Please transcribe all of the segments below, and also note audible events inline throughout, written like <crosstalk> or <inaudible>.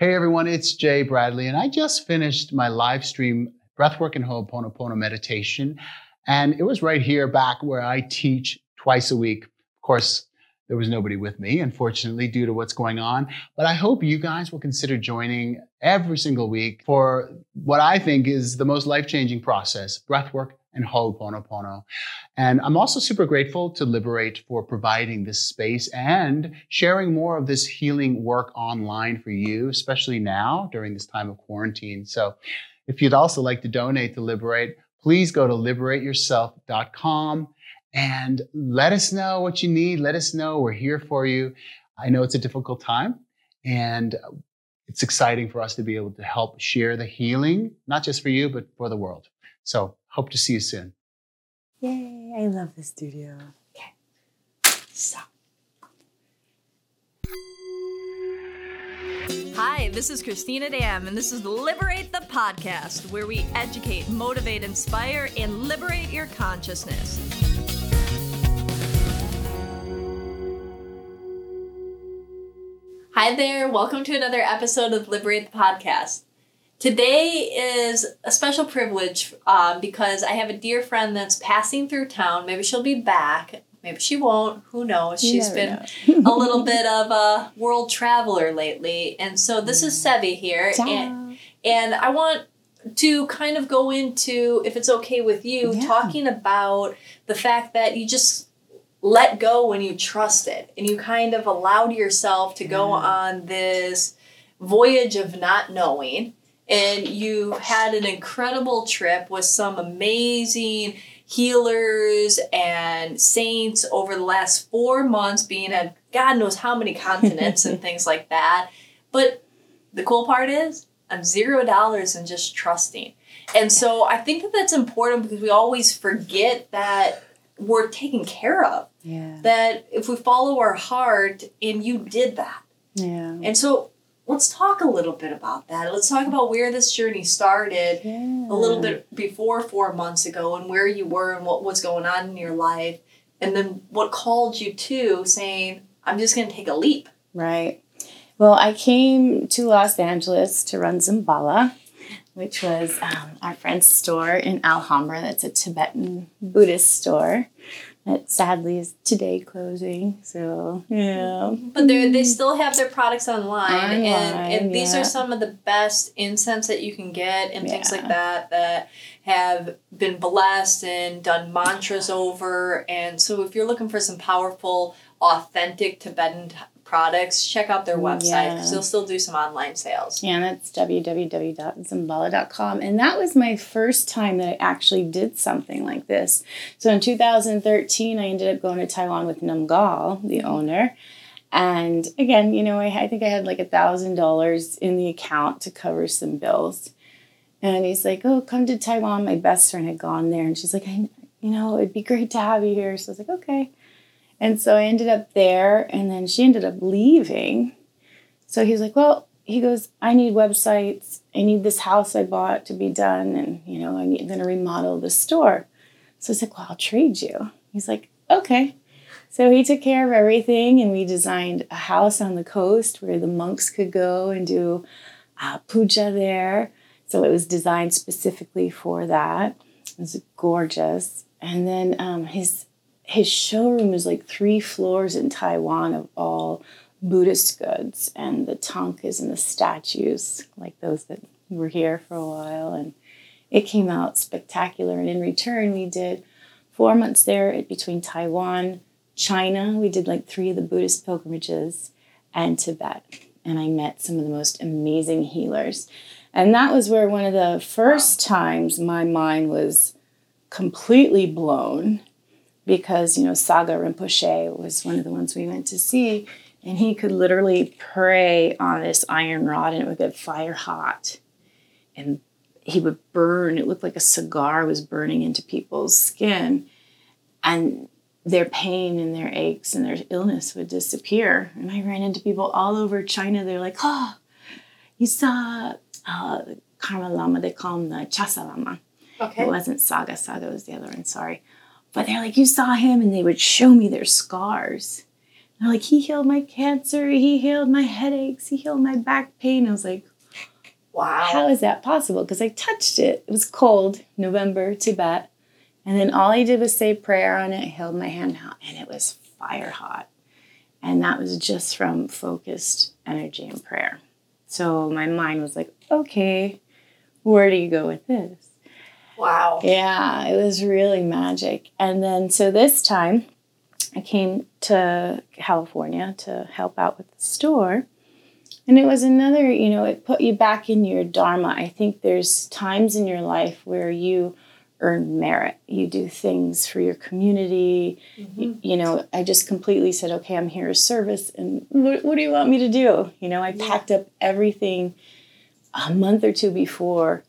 Hey everyone, it's Jay Bradley, and I just finished my live stream breathwork and Ho'oponopono meditation, and it was right here back where I teach twice a week. Of course, there was nobody with me, unfortunately, due to what's going on. But I hope you guys will consider joining every single week for what I think is the most life changing process breathwork and Ho'oponopono. And I'm also super grateful to Liberate for providing this space and sharing more of this healing work online for you, especially now during this time of quarantine. So if you'd also like to donate to Liberate, please go to liberateyourself.com and let us know what you need. Let us know. We're here for you. I know it's a difficult time and it's exciting for us to be able to help share the healing, not just for you, but for the world. So hope to see you soon. Yay, I love the studio. Okay. So. Hi, this is Cristina Dam, and this is Liberate the Podcast, where we educate, motivate, inspire, and liberate your consciousness. Hi there, welcome to another episode of Liberate the Podcast. Today is a special privilege um, because I have a dear friend that's passing through town. Maybe she'll be back. Maybe she won't. Who knows? You She's been know. a little bit of a world traveler lately. And so this is Seve here. Ciao. And, and I want to kind of go into, if it's okay with you, Yeah. talking about the fact that you just let go when you trusted and you kind of allowed yourself to go on this voyage of not knowing and you had an incredible trip with some amazing healers and saints over the last four months being at god knows how many continents and <laughs> things like that but the cool part is i'm zero dollars and just trusting and so i think that that's important because we always forget that we're taken care of Yeah. that if we follow our heart and you did that Yeah. and so let's talk a little bit about that. Let's talk about where this journey started yeah. a little bit before four months ago and where you were and what was going on in your life. And then what called you to saying, I'm just going to take a leap. Right. Well, I came to Los Angeles to run Zimbala, which was um, our friend's store in Alhambra. That's a Tibetan Buddhist store that sadly is today closing. So, yeah. But they they still have their products online, and, Online, and these yeah. are some of the best incense that you can get and things like that that have been blessed and done mantras over. And so if you're looking for some powerful, authentic Tibetan products, check out their website because Yeah. they'll still do some online sales. Yeah, that's www.zimbala.com. And that was my first time that I actually did something like this. So in 2013, I ended up going to Taiwan with Namgal, the mm-hmm. owner. And again, you know, I, I think I had like a thousand dollars in the account to cover some bills. And he's like, "Oh, come to Taiwan." My best friend had gone there, and she's like, I, "You know, it'd be great to have you here." So I was like, "Okay." And so I ended up there, and then she ended up leaving. So he's like, "Well," he goes, "I need websites. I need this house I bought to be done, and you know, I'm going to remodel the store." So I was like, "Well, I'll trade you." He's like, "Okay." So he took care of everything, and we designed a house on the coast where the monks could go and do uh, puja there. So it was designed specifically for that. It was gorgeous. And then um, his his showroom is like three floors in Taiwan of all Buddhist goods and the tankas and the statues, like those that were here for a while. And it came out spectacular. And in return, we did four months there between Taiwan, China. We did like three of the Buddhist pilgrimages and Tibet. And I met some of the most amazing healers. And that was where one of the first times my mind was completely blown because, you know, Saga Rinpoche was one of the ones we went to see. And he could literally pray on this iron rod and it would get fire hot. And he would burn, it looked like a cigar was burning into people's skin. And their pain and their aches and their illness would disappear. And I ran into people all over China. They're like, oh, you saw uh, Karma Lama, they call him the Chasa Lama. Okay. It wasn't Saga, Saga was the other one, sorry. But they're like, you saw him, and they would show me their scars. They're like, he healed my cancer, he healed my headaches, he healed my back pain. I was like, Wow. how is that possible? Because I touched it. It was cold, November, Tibet. And then all I did was say prayer on it, held my hand out, and it was fire hot. And that was just from focused energy and prayer. So my mind was like, okay, where do you go with this? Wow. Yeah, it was really magic. And then, so this time, I came to California to help out with the store. And it was another, you know, it put you back in your Dharma. I think there's times in your life where you earn merit. You do things for your community. You, mm-hmm. you know, I just completely said, okay, I'm here as service. And what, what do you want me to do? You know, I Yeah. packed up everything a month or two before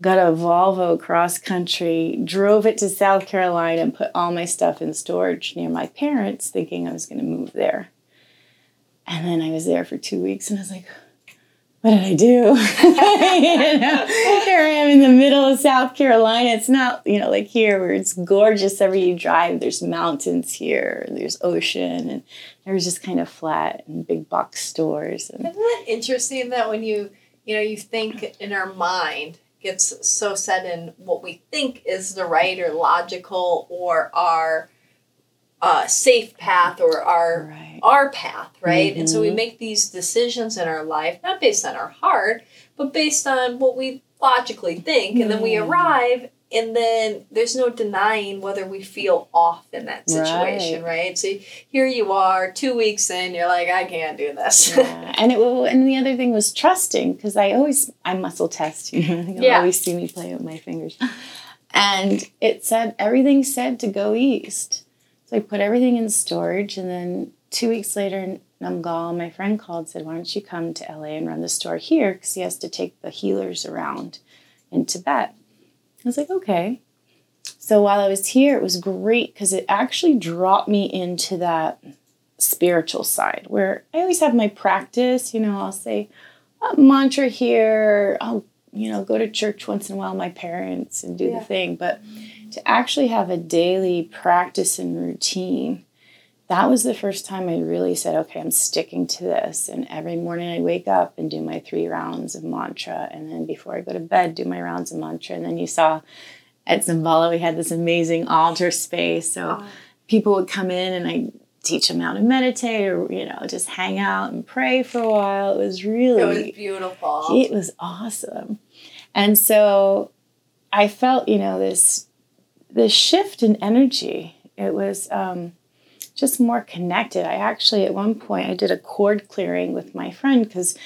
got a Volvo cross country, drove it to South Carolina, and put all my stuff in storage near my parents, thinking I was going to move there. And then I was there for two weeks, and I was like, "What did I do?" <laughs> you know, here I am in the middle of South Carolina. It's not, you know, like here where it's gorgeous everywhere you drive. There's mountains here, there's ocean, and there was just kind of flat and big box stores. And Isn't that interesting that when you you know you think in our mind gets so set in what we think is the right or logical or our uh, safe path or our right, our path, right? And so we Mhm. make these decisions in our life not based on our heart, but based on what we logically think, and then we Mm. arrive. And then there's no denying whether we feel off in that situation, right? So here you are, two weeks in, you're like, I can't do this. yeah. and it wa- and the other thing was trusting because I always I muscle test. <laughs> You know, you'll Yeah. always see me play with my fingers, and it said everything said to go east. So I put everything in storage, and then two weeks later, in Namgal, my friend called and said, "Why don't you come to LA and run the store here? Because he has to take the healers around in Tibet." I was like, "Okay." So while I was here, it was great because it actually dropped me into that spiritual side where I always have my practice. You know, I'll say a mantra here. I'll, you know, go to church once in a while, my parents, and do Yeah. the thing. But to actually have a daily practice and routine, that was the first time I really said, okay, I'm sticking to this. And every morning I wake up and do my three rounds of mantra. And then before I go to bed, do my rounds of mantra. And then you saw at Zimbala, we had this amazing altar space. So people would come in and I teach them how to meditate or, you know, just hang out and pray for a while. It was really It was beautiful. it was awesome. And so I felt, you know, this this shift in energy. It was um, just more connected. I actually, at one point, I did a cord clearing with my friend because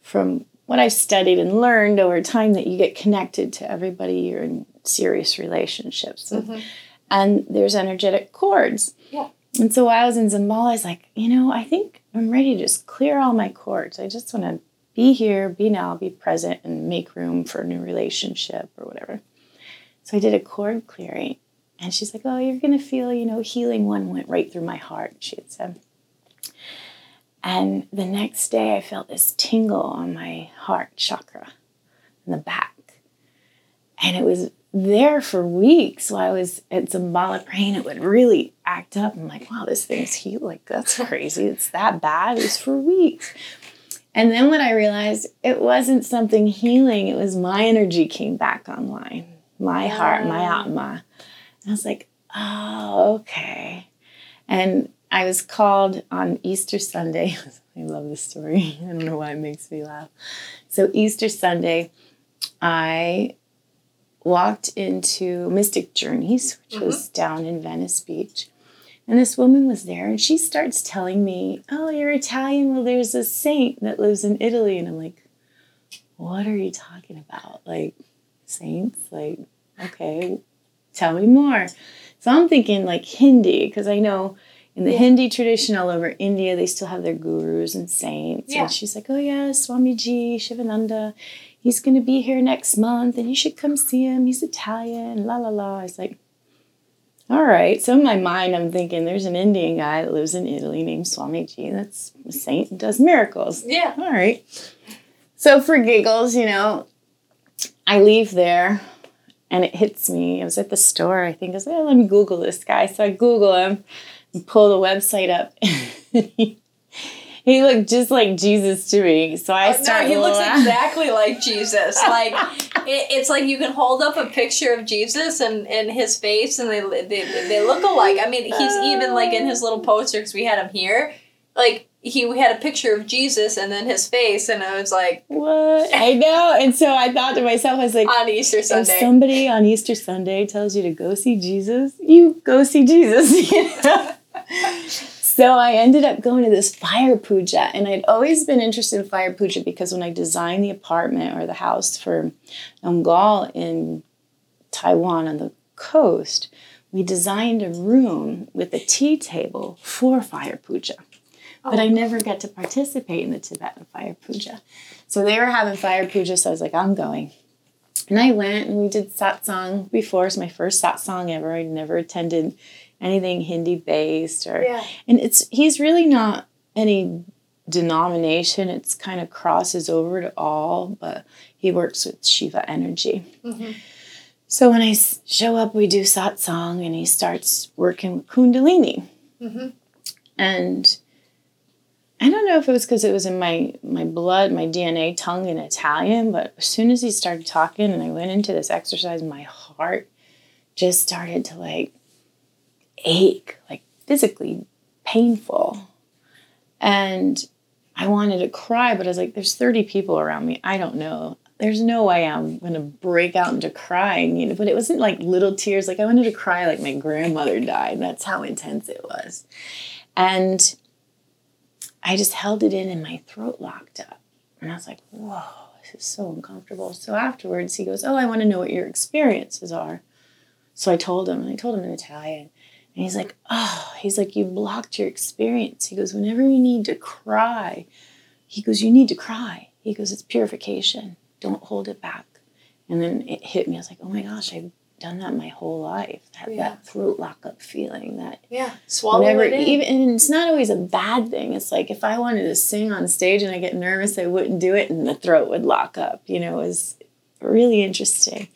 from what I've studied and learned over time, that you get connected to everybody you're in serious relationships with. Mhm. And there's energetic cords. Yeah. And so while I was in Zimbala, I was like, you know, I think I'm ready to just clear all my cords. I just want to be here, be now, be present, and make room for a new relationship or whatever. So I did a cord clearing. And she's like, Oh, you're going to feel, you know, healing one went right through my heart, she had said. And the next day, I felt this tingle on my heart chakra in the back. And it was there for weeks while I was at Zimbala praying. It would really act up. I'm like, wow, this thing's healed. Like, that's crazy. It's that bad. It was for weeks. And then when I realized it wasn't something healing, it was my energy came back online, my heart, my atma. And I was like, oh, okay. And I was called on Easter Sunday. <laughs> I love this story. <laughs> I don't know why it makes me laugh. So, Easter Sunday, I walked into Mystic Journeys, which mm-hmm. was down in Venice Beach. And this woman was there, and she starts telling me, Oh, you're Italian? Well, there's a saint that lives in Italy. And I'm like, What are you talking about? Like, saints? Like, okay, tell me more. So I'm thinking like Hindi, because I know in the Yeah. Hindi tradition all over India, they still have their gurus and saints. Yeah. And she's like, Oh, yeah, Swamiji, Shivananda, he's going to be here next month, and you should come see him. He's Italian, la la la. I was like, all right. So in my mind, I'm thinking there's an Indian guy that lives in Italy named Swamiji. That's a saint and does miracles. Yeah. All right. So for giggles, you know, I leave there and it hits me. I was at the store. I think I was like, oh, let me Google this guy. So I Google him and pull the website up. he, <laughs> he looked just like Jesus to me. So I Oh, started. no, he looks laughing. exactly like Jesus. <laughs> Like it, it's like you can hold up a picture of Jesus and, and his face, and they, they they look alike. I mean, he's even like in his little poster because we had him here. Like he we had a picture of Jesus and then his face, and I was like What? <laughs> I know. And so I thought to myself, I was like, on Easter Sunday, if somebody on Easter Sunday tells you to go see Jesus, you go see Jesus. <laughs> you know? so I ended up going to this fire puja, and I'd always been interested in fire puja because when I designed the apartment or the house for Nongal in Taiwan on the coast, we designed a room with a tea table for fire puja. But I never got to participate in the Tibetan fire puja. So they were having fire puja, so I was like, I'm going. And I went and we did satsang before. It's my first satsang ever. I'd never attended anything Hindi based or Yeah. and it's he's really not any denomination. It's kind of crosses over to all, but he works with Shiva energy. Mhm. So I show up, we do satsang and he starts working with Kundalini. Mhm. And I don't know if it was because it was in my my blood, my DNA, tongue in Italian, but as soon as he started talking and I went into this exercise, my heart just started to like ache, like physically painful. And I wanted to cry, but I was like, there's 30 people around me. I don't know. There's no way I'm gonna break out into crying, you know. But it wasn't like little tears. Like I wanted to cry like my grandmother died. That's how intense it was. And I just held it in and my throat locked up. And I was like, whoa, this is so uncomfortable. So afterwards, he goes, Oh, I want to know what your experiences are. So I told him, and I told him in Italian. And he's like, Oh, he's like, You blocked your experience. He goes, Whenever you need to cry, he goes, You need to cry. He goes, It's purification. Don't hold it back. And then it hit me. I was like, Oh my gosh, I've done that my whole life. That, Yeah. that throat lock up feeling, that Yeah. Swallow whenever it in. even and it's not always a bad thing it's like if i wanted to sing on stage and i get nervous i wouldn't do it and the throat would lock up you know it was really interesting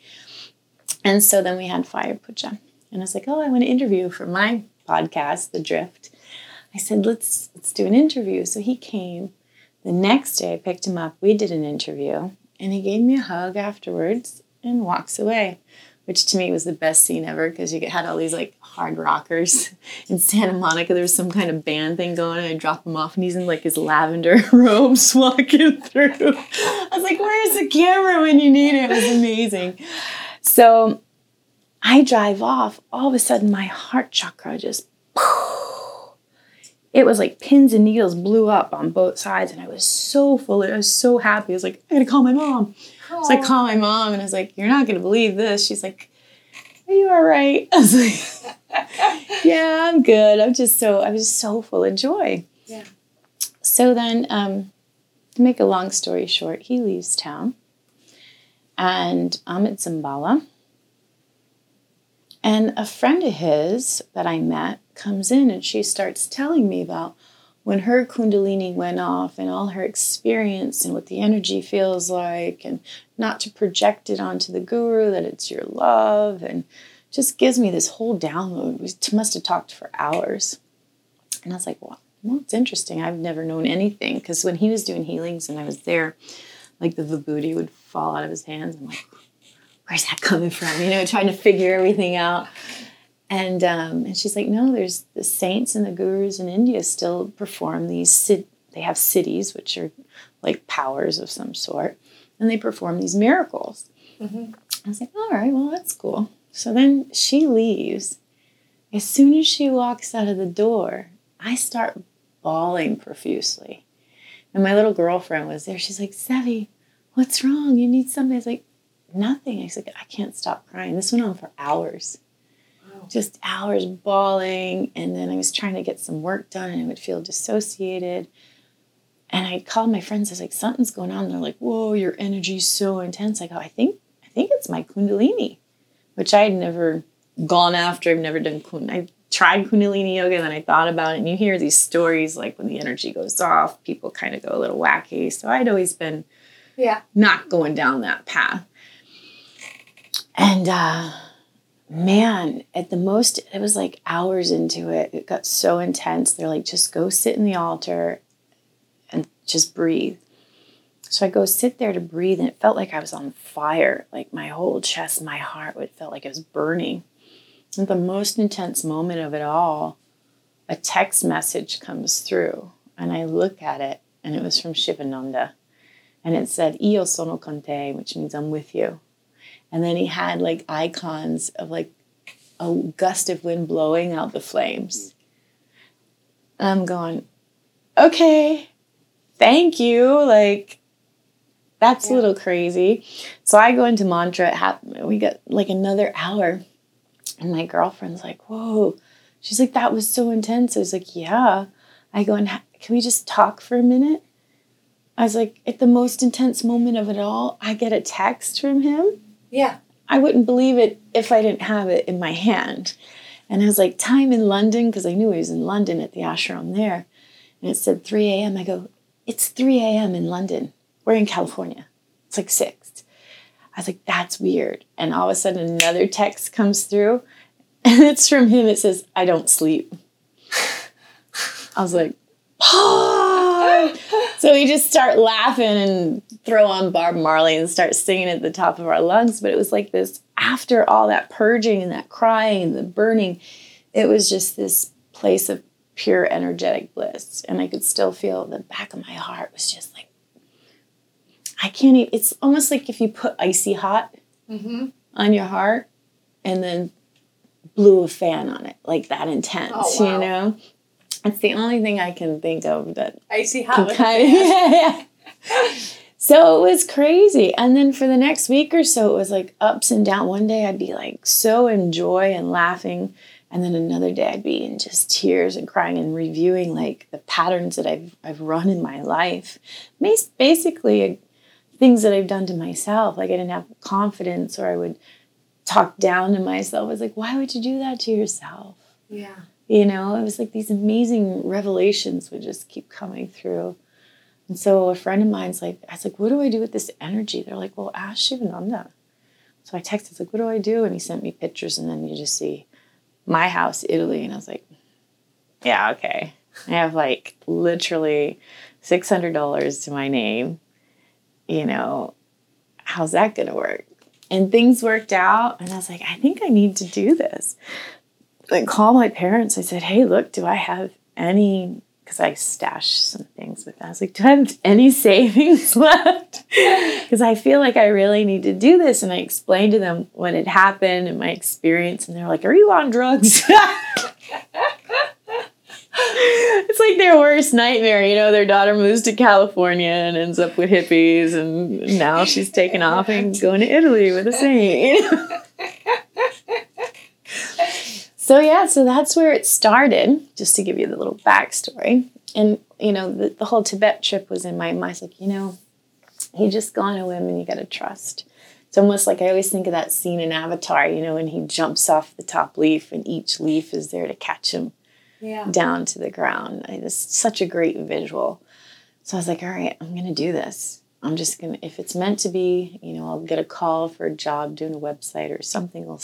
and so then we had fire puja and i was like oh i want to interview for my podcast the drift i said let's let's do an interview so he came the next day i picked him up we did an interview and he gave me a hug afterwards and walks away which to me was the best scene ever because you had all these like hard rockers <laughs> in Santa Monica. There was some kind of band thing going, on, and I drop him off, and he's in like his lavender <laughs> robes <laughs> walking through. I was like, "Where's the camera when you need it?" It was amazing. So I drive off. All of a sudden, my heart chakra just. It was like pins and needles blew up on both sides, and I was so full. I was so happy. I was like, I gotta call my mom. So I call my mom and I was like, You're not gonna believe this. She's like, Are you all right? <laughs> I was like, <laughs> Yeah, I'm good. I'm just so I was so full of joy. Yeah. So then, um, to make a long story short, he leaves town and I'm at Zimbala. And a friend of his that I met comes in and she starts telling me about when her kundalini went off and all her experience and what the energy feels like and not to project it onto the guru that it's your love and just gives me this whole download. We must have talked for hours. And i was like well, well it's interesting. I've never known anything because when he was doing healings and i was there like the vibhuti would fall out of his hands. I'm like where's that coming from? You know trying to figure everything out and um, and she's like, no, there's the saints and the gurus in India still perform these. Sit- they have siddhis, which are like powers of some sort, and they perform these miracles. Mhm. I was like, all right, well, that's cool. So then she leaves. As soon as she walks out of the door, I start bawling profusely. And my little girlfriend was there. She's like, Seve, what's wrong? You need something. I was like, nothing. I was like, I can't stop crying. This went on for hours just hours bawling and then i was trying to get some work done and i would feel dissociated. And i called my friends i was like something's going on. And they're like whoa your energy's so intense. I go i think i think it's my kundalini which i had never gone after. I've never done kundalini i tried kundalini yoga and then i thought about it and you hear these stories like when the energy goes off people kind of go a little wacky. So i'd always been Yeah. not going down that path. And uh, man, at the most, it was like hours into it. It got so intense. They're like, just go sit in the altar and just breathe. So I go sit there to breathe, and it felt like I was on fire. Like my whole chest, my heart, it felt like it was burning. At the most intense moment of it all, a text message comes through, and I look at it, and it was from Shivananda. And it said, Io sono con te, which means I'm with you. And then he had like icons of like a gust of wind blowing out the flames. And I'm going, okay, thank you. Like, that's yeah. a little crazy. So I go into mantra. We get like another hour. And my girlfriend's like, whoa. She's like, that was so intense. I was like, yeah. I go, and can we just talk for a minute? I was like, at the most intense moment of it all, I get a text from him. Yeah. I wouldn't believe it if I didn't have it in my hand. And I was like, time in London, because I knew he was in London at the ashram there. And it said 3 a.m. I go, it's 3 a.m. in London. We're in California. It's like six. I was like, that's weird. And all of a sudden, another text comes through, <laughs> and it's from him. It says, I don't sleep. <laughs> I was like, Hi. So we just start laughing and throw on Bob Marley and start singing at the top of our lungs. But it was like this after all that purging and that crying and the burning, it was just this place of pure energetic bliss. And I could still feel the back of my heart was just like I can't even, it's almost like if you put icy hot mm-hmm. on your heart and then blew a fan on it, like that intense, oh, wow. you know? It's the only thing I can think of that icy hot. Kind of, yeah, <laughs> yeah. So it was crazy. And then for the next week or so, it was like ups and down. One day I'd be like so in joy and laughing. And then another day I'd be in just tears and crying and reviewing like the patterns that I've, I've run in my life. Basically, uh, things that I've done to myself. Like I didn't have confidence or I would talk down to myself. I was like, why would you do that to yourself? Yeah. You know, it was like these amazing revelations would just keep coming through. And so a friend of mine's like, I was like, what do I do with this energy? They're like, well, ask Shivananda. So I texted, like, what do I do? And he sent me pictures, and then you just see my house, Italy. And I was like, yeah, okay. I have like literally $600 to my name you know, how's that going to work? And things worked out. And I was like, I think I need to do this. I call my parents. I said, hey, look, do I have any, because I stashed some things with that. I was like, do I have any savings <laughs> left? <laughs> Because I feel like I really need to do this. And I explained to them what had happened and my experience. And they're like, are you on drugs? <laughs> it's like their worst nightmare. You know, their daughter moves to California and ends up with hippies, and now she's taken off and going to Italy with a saint. You know? So yeah, so that's where it started. Just to give you the little backstory, and you know, the, the whole Tibet trip was in my mind. Like, you know, you just go on a whim and you got to trust. It's almost like I always think of that scene in Avatar, you know, when he jumps off the top leaf and each leaf is there to catch him yeah. down to the ground. It's such a great visual. So I was like, all right, I'm going to do this. I'm just going to, if it's meant to be, you know, I'll get a call for a job doing a website or something will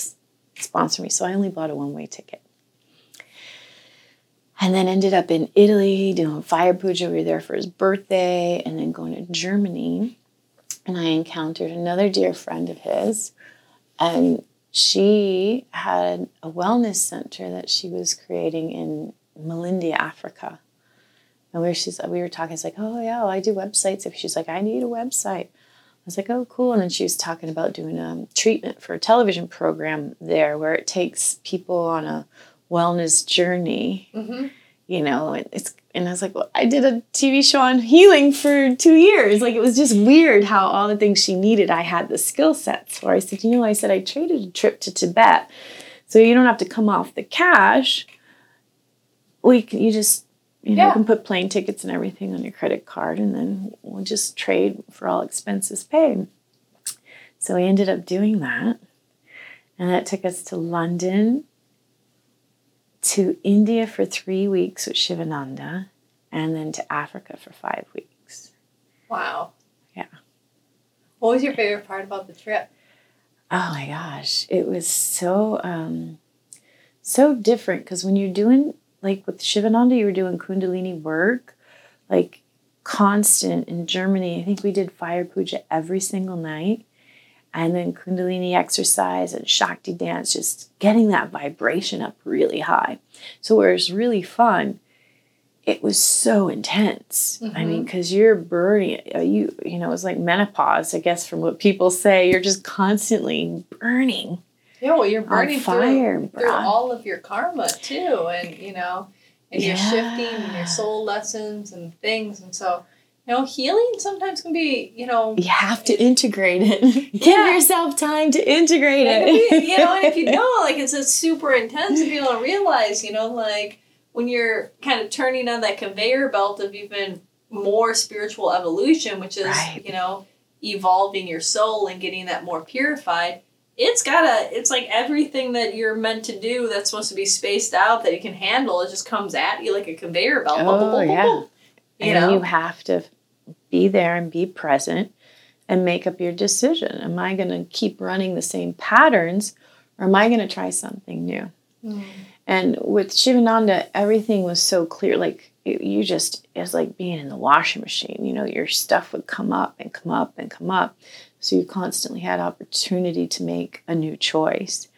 sponsor me. So I only bought a one way ticket. And then ended up in Italy doing fire puja. We were there for his birthday and then going to Germany. And I encountered another dear friend of his. And she had a wellness center that she was creating in Malindi, Africa. And where she's, we were talking, it's like, oh yeah, well, I do websites. If she's like, I need a website. I was like, oh cool. And then she was talking about doing a treatment for a television program there where it takes people on a wellness journey. Mm-hmm. You know, and it's and I was like, well, I did a TV show on healing for two years. Like it was just weird how all the things she needed, I had the skill sets for. I said, you know, I said I traded a trip to Tibet, so you don't have to come off the cash. We can, you just you know, yeah. you can put plane tickets and everything on your credit card, and then we'll just trade for all expenses paid. So we ended up doing that, and that took us to London to India for three weeks with Shivananda, and then to Africa for five weeks. Wow. Yeah. What was your favorite part about the trip? oh my gosh, it was so um, so different because when you're doing like with Shivananda, you were doing Kundalini work, like constant in Germany. I think we did fire puja every single night. And then Kundalini exercise and Shakti dance, just getting that vibration up really high. So, where it's really fun, it was so intense. Mm-hmm. I mean, because mm-hmm. you're burning, uh, you you know, it was like menopause, I guess, from what people say. You're just constantly burning. Yeah, well, you're burning fire, through, through all of your karma too, and you know, and yeah. you're shifting and your soul lessons and things, and so you know, healing sometimes can be, you know, you have to integrate it. <laughs> Give yeah. yourself time to integrate and it. <laughs> you know, and if you don't, like it's a super intense, if you don't realize, you know, like when you're kind of turning on that conveyor belt of even more spiritual evolution, which is, right. you know, evolving your soul and getting that more purified, it's gotta it's like everything that you're meant to do that's supposed to be spaced out that you can handle, it just comes at you like a conveyor belt. Oh, yeah. <laughs> You and know? you have to be there and be present and make up your decision. Am I going to keep running the same patterns or am I going to try something new? Mm. And with Shivananda, everything was so clear. Like it, you just, it's like being in the washing machine. You know, your stuff would come up and come up and come up. So you constantly had opportunity to make a new choice.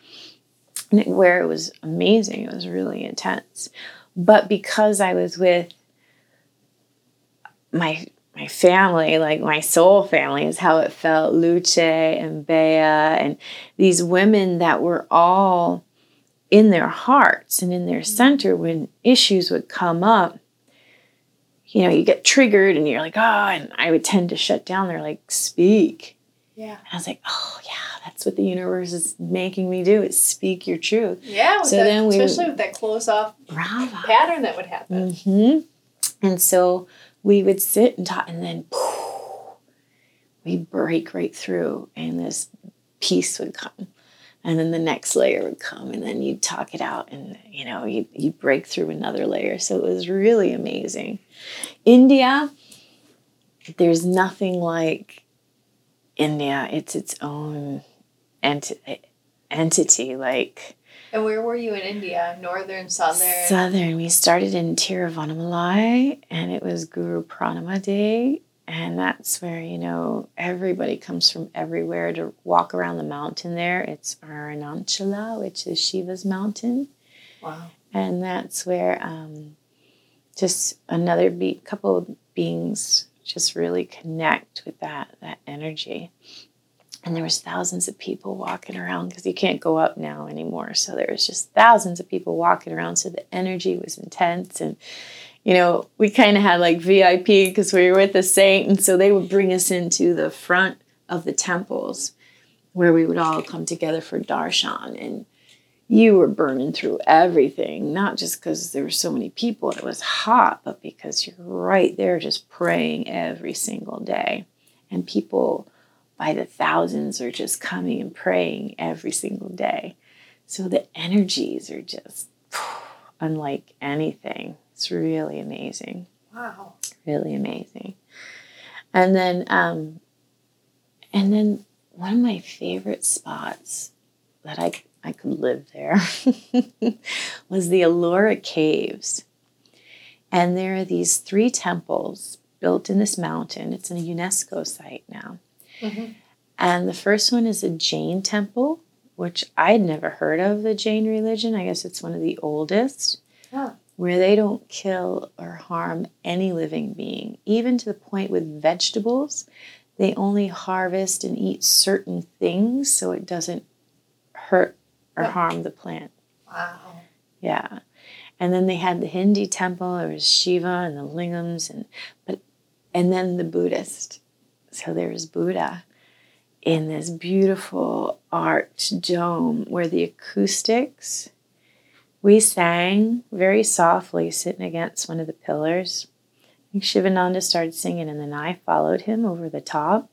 And where it was amazing, it was really intense. But because I was with my my family, like my soul family, is how it felt. Luce and Bea and these women that were all in their hearts and in their center when issues would come up. You know, you get triggered and you're like, oh, and I would tend to shut down. They're like, speak. Yeah. And I was like, oh, yeah, that's what the universe is making me do is speak your truth. Yeah. So that, then we especially with that close off pattern that would happen. Mm-hmm. And so we would sit and talk, and then we break right through, and this peace would come. And then the next layer would come, and then you'd talk it out, and you know, you you break through another layer. So it was really amazing. India, there's nothing like India. It's its own enti- entity. Like and where were you in India? Northern, southern? Southern. We started in Tiruvannamalai and it was Guru Purnima Day. And that's where, you know, everybody comes from everywhere to walk around the mountain there. It's Arunachalam, which is Shiva's mountain. Wow. And that's where um, just another be- couple of beings just really connect with that that energy. And there was thousands of people walking around because you can't go up now anymore. So there was just thousands of people walking around. So the energy was intense. And you know we kind of had like vip because we were with the saint. And so they would bring us into the front of the temples where we would all come together for darshan. And you were burning through everything not just because there were so many people it was hot but because you're right there just praying every single day and people by the thousands are just coming and praying every single day. So the energies are just <sighs> unlike anything. It's really amazing. Wow. Really amazing. And then um and then one of my favorite spots that I I could live there <laughs> was the Ellora Caves. And there are these three temples built in this mountain. It's a UNESCO site now. Mm-hmm. And the first one is a Jain temple, which I'd never heard of the Jain religion. I guess it's one of the oldest, where they don't kill or harm any living being, even to the point with vegetables. They only harvest and eat certain things so it doesn't hurt or harm the plant. Wow. Yeah. And then they had the Hindi temple, there was Shiva and the lingams and but and then the Buddhist. So there's Buddha in this beautiful arched dome where the acoustics, we sang very softly sitting against one of the pillars. Shivananda started singing, and then I followed him over the top.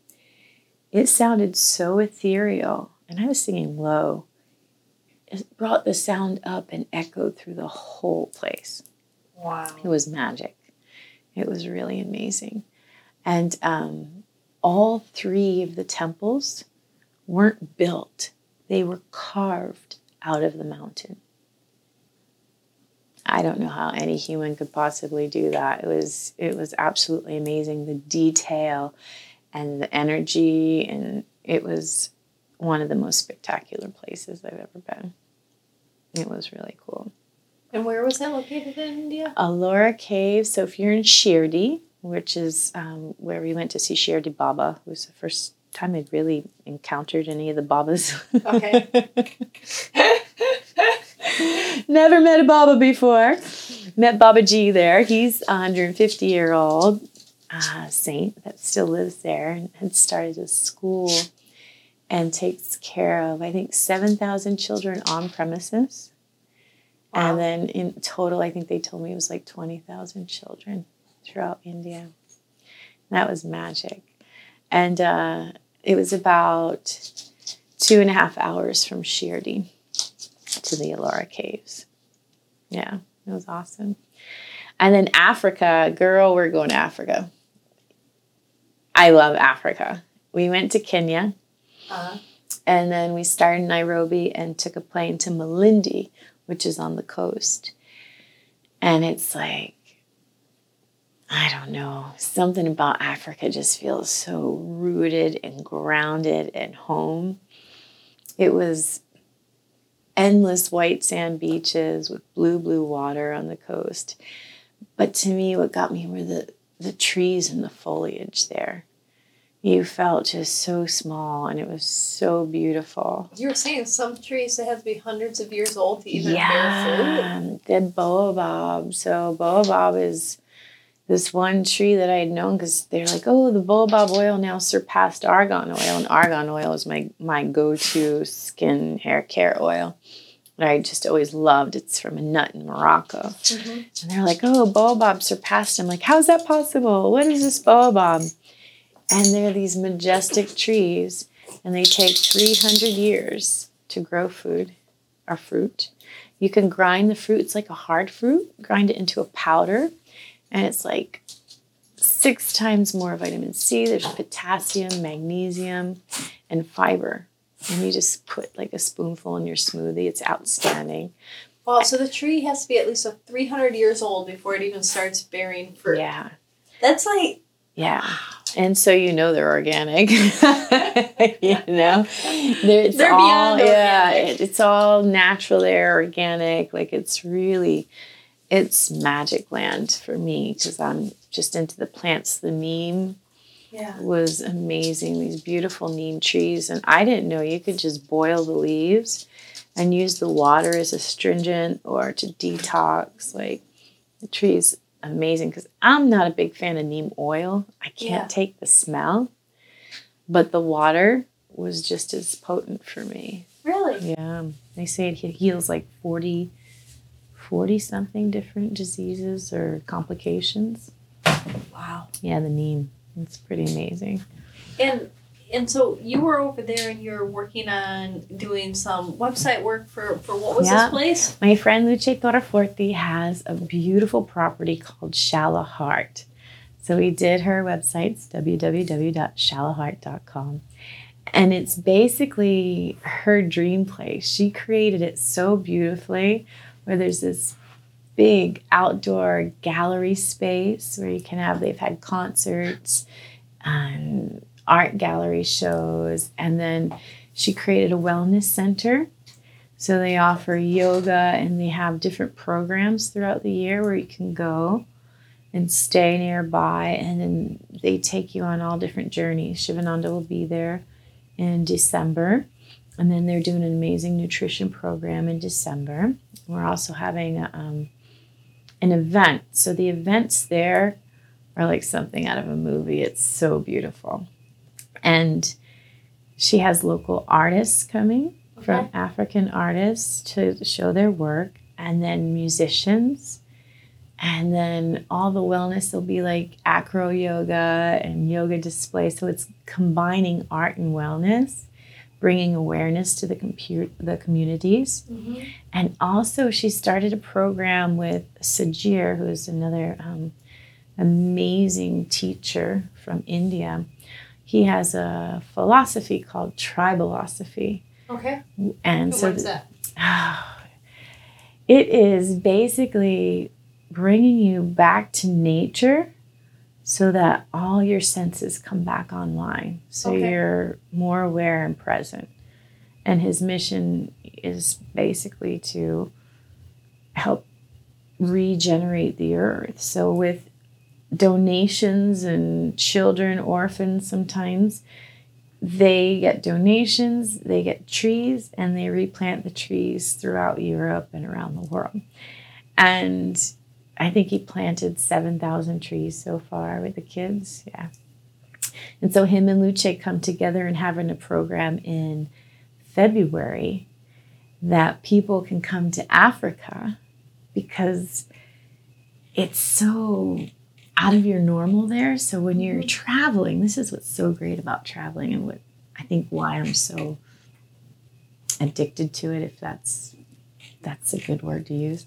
It sounded so ethereal, and I was singing low. It brought the sound up and echoed through the whole place. Wow. It was magic. It was really amazing. And um, all three of the temples weren't built, they were carved out of the mountain. I don't know how any human could possibly do that. It was it was absolutely amazing the detail and the energy and it was one of the most spectacular places I've ever been. It was really cool. And where was that located in India? Ellora Cave. So if you're in Shirdi, which is um, where we went to see Shirdi Baba, it was the first time I'd really encountered any of the Babas. Okay. <laughs> Never met a Baba before. Met Babaji there. He's a 150 year old uh, saint that still lives there and had started a school and takes care of, I think, 7,000 children on premises. Wow. And then in total, I think they told me it was like 20,000 children throughout India. That was magic. And uh, it was about two and a half hours from Shirdi to the Ellora Caves. Yeah, it was awesome. And then Africa, girl, we're going to Africa. I love Africa. We went to Kenya Uh, and then we started in Nairobi and took a plane to Malindi, which is on the coast. And it's like, I don't know, something about Africa just feels so rooted and grounded and home. It was endless white sand beaches with blue, blue water on the coast. But to me, what got me were the, the trees and the foliage there. You felt just so small and it was so beautiful. you were saying some trees that have to be hundreds of years old to even bear fruit. Yeah, the baobab. So baobab is this one tree that I had known because they're like, oh, the baobab oil now surpassed argan oil, and argan oil is my my go-to skin hair care oil that I just always loved. It's from a nut in Morocco, Mhm. and they're like, oh, baobab surpassed. I'm like, how's that possible? What is this baobab? And they're these majestic trees, and they take 300 years to grow food or fruit. You can grind the fruit, it's like a hard fruit, grind it into a powder, and it's like six times more vitamin C. There's potassium, magnesium, and fiber. And you just put like a spoonful in your smoothie. It's outstanding. Wow, so the tree has to be at least a 300 years old before it even starts bearing fruit. Yeah. That's like, Yeah. And so you know they're organic. <laughs> you know? They're, it's They're all beyond yeah, organic. it- it's all natural there, organic. Like it's really it's magic land for me because I'm just into the plants. The neem yeah. was amazing. These beautiful neem trees. And I didn't know you could just boil the leaves and use the water as astringent or to detox. Like the tree's amazing because I'm not a big fan of neem oil. I can't Yeah. take the smell. But the water was just as potent for me. Really? Yeah. They say it heals like 40, 40 something different diseases or complications. Wow. Yeah, the neem. It's pretty amazing. And and so you were over there and you're working on doing some website work for, for what was Yeah. this place? My friend Luce Torreforti has a beautiful property called Shallow Heart. So we did her websites, www.shallowheart.com. And it's basically her dream place. She created it so beautifully where there's this big outdoor gallery space where you can have, they've had concerts and art gallery shows. And then she created a wellness center so they offer yoga and they have different programs throughout the year where you can go and stay nearby and then they take you on all different journeys. Shivananda will be there in December. And then they're doing an amazing nutrition program in December. We're also having um, an event. So the events there are like something out of a movie. It's so beautiful. And she has local artists coming from African artists to show their work, and then musicians. And then all the wellness will be like acro yoga and yoga display. So it's combining art and wellness, bringing awareness to the, compu- the communities. Mm-hmm. And also, she started a program with Sajir, who is another um, amazing teacher from India, he has a philosophy called tribalosophy. Okay. And so What's th- that? <sighs> it is basically bringing you back to nature so that all your senses come back online. So Okay. you're more aware and present. And his mission is basically to help regenerate the earth. So with donations and children, orphans sometimes, they get donations, they get trees, and they replant the trees throughout Europe and around the world. And I think he planted 7,000 trees so far with the kids. Yeah. And so him and Luce come together and having a program in February that people can come to Africa because it's so out of your normal there. So when you're mm-hmm. traveling, this is what's so great about traveling and what I think why I'm so addicted to it, if that's that's a good word to use.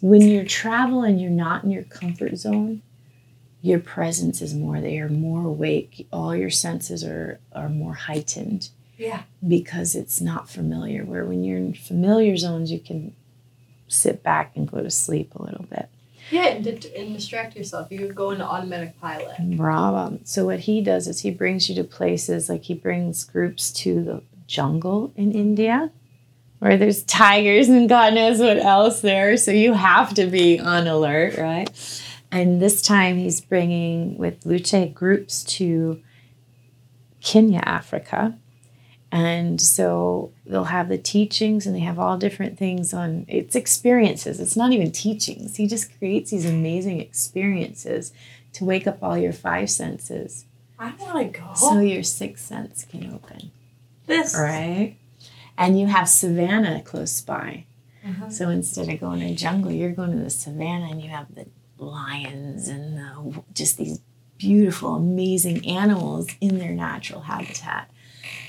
When you're traveling, you're not in your comfort zone. Your presence is more there, you're more awake. All your senses are are more heightened Yeah. because it's not familiar. Where when you're in familiar zones, you can sit back and go to sleep a little bit. Yeah, and, and distract yourself. You go into automatic pilot. Bravo. So what he does is he brings you to places like he brings groups to the jungle in India where there's tigers and God knows what else there. So you have to be on alert, right? And this time he's bringing with Luce groups to Kenya, Africa. And so they'll have the teachings and they have all different things on it's experiences. It's not even teachings. He just creates these amazing experiences to wake up all your five senses I want to go. so your sixth sense can open. this. Right? And you have savannah close by. Mhm. So instead of going to the jungle, you're going to the savannah and you have the lions and the, just these beautiful, amazing animals in their natural habitat.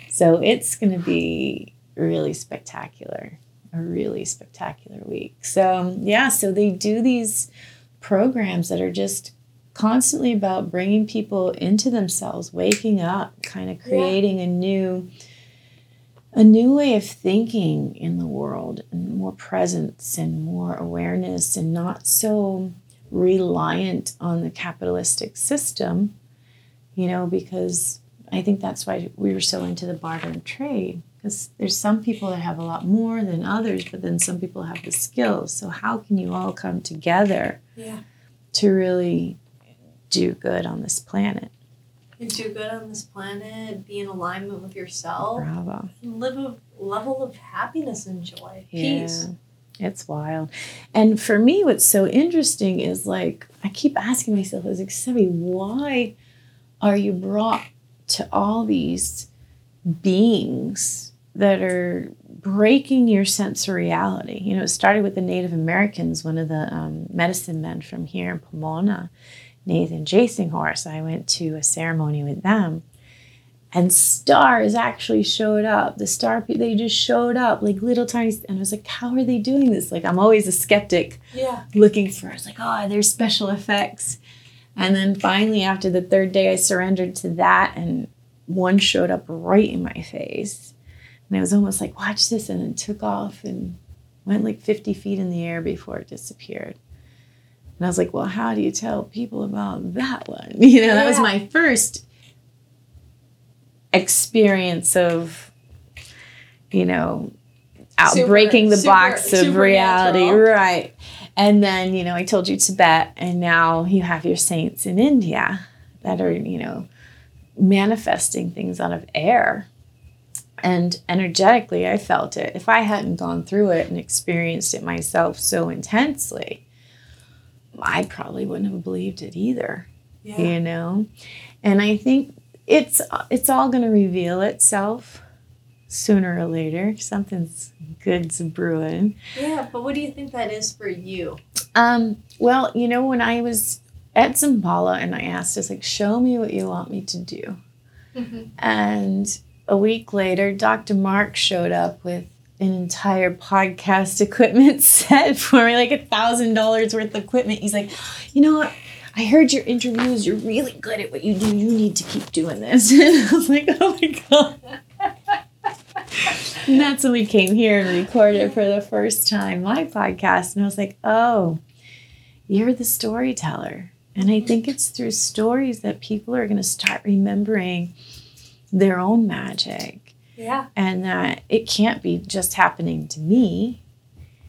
So it's going to be really spectacular, a really spectacular week. So, yeah, so they do these programs that are just constantly about bringing people into themselves, waking up, kind of Yeah. creating a new a new way of thinking in the world and more presence and more awareness and not so reliant on the capitalistic system you know because i think that's why we were so into the barter and trade because there's some people that have a lot more than others but then some people have the skills so how can you all come together Yeah. to really do good on this planet You do good on this planet, be in alignment with yourself, bravo live a level of happiness and joy, peace. Yeah, it's wild. And for me, what's so interesting is like, I keep asking myself, I was like, Seve, why are you brought to all these beings that are breaking your sense of reality? You know, it started with the Native Americans, one of the um, medicine men from here in Pomona, Nathan Chasing Horse. I went to a ceremony with them and stars actually showed up. The star, they just showed up like little tiny. And I was like, how are they doing this? Like, I'm always a skeptic Yeah. looking for, I was like, oh, there's special effects. And then finally, after the third day, I surrendered to that, and one showed up right in my face. And I was almost like, watch this, and then took off and went like 50 feet in the air before it disappeared. And I was like, well, how do you tell people about that one? <laughs> You know, that was my first experience of, you know, out Super- breaking the super- box of reality. supernatural. Right. And then, you know, I told you Tibet, and now you have your saints in India that are, you know, manifesting things out of air. And energetically, I felt it. If I hadn't gone through it and experienced it myself so intensely, I probably wouldn't have believed it either Yeah. you know and i think it's it's all going to reveal itself sooner or later something's good's brewing Yeah, but what do you think that is for you? um well you know when i was at Zimbala and i asked us like show me what you want me to do and a week later dr mark showed up with an entire podcast <laughs> equipment set for me like a thousand dollars worth of equipment he's like you know what I heard your interviews. You're really good at what you do. You need to keep doing this. <laughs> And I was like, oh my God. <laughs> and that's when we came here and recorded for the first time my podcast. And I was like, oh, you're the storyteller. And I think it's through stories that people are going to start remembering their own magic. Yeah. And that it can't be just happening to me.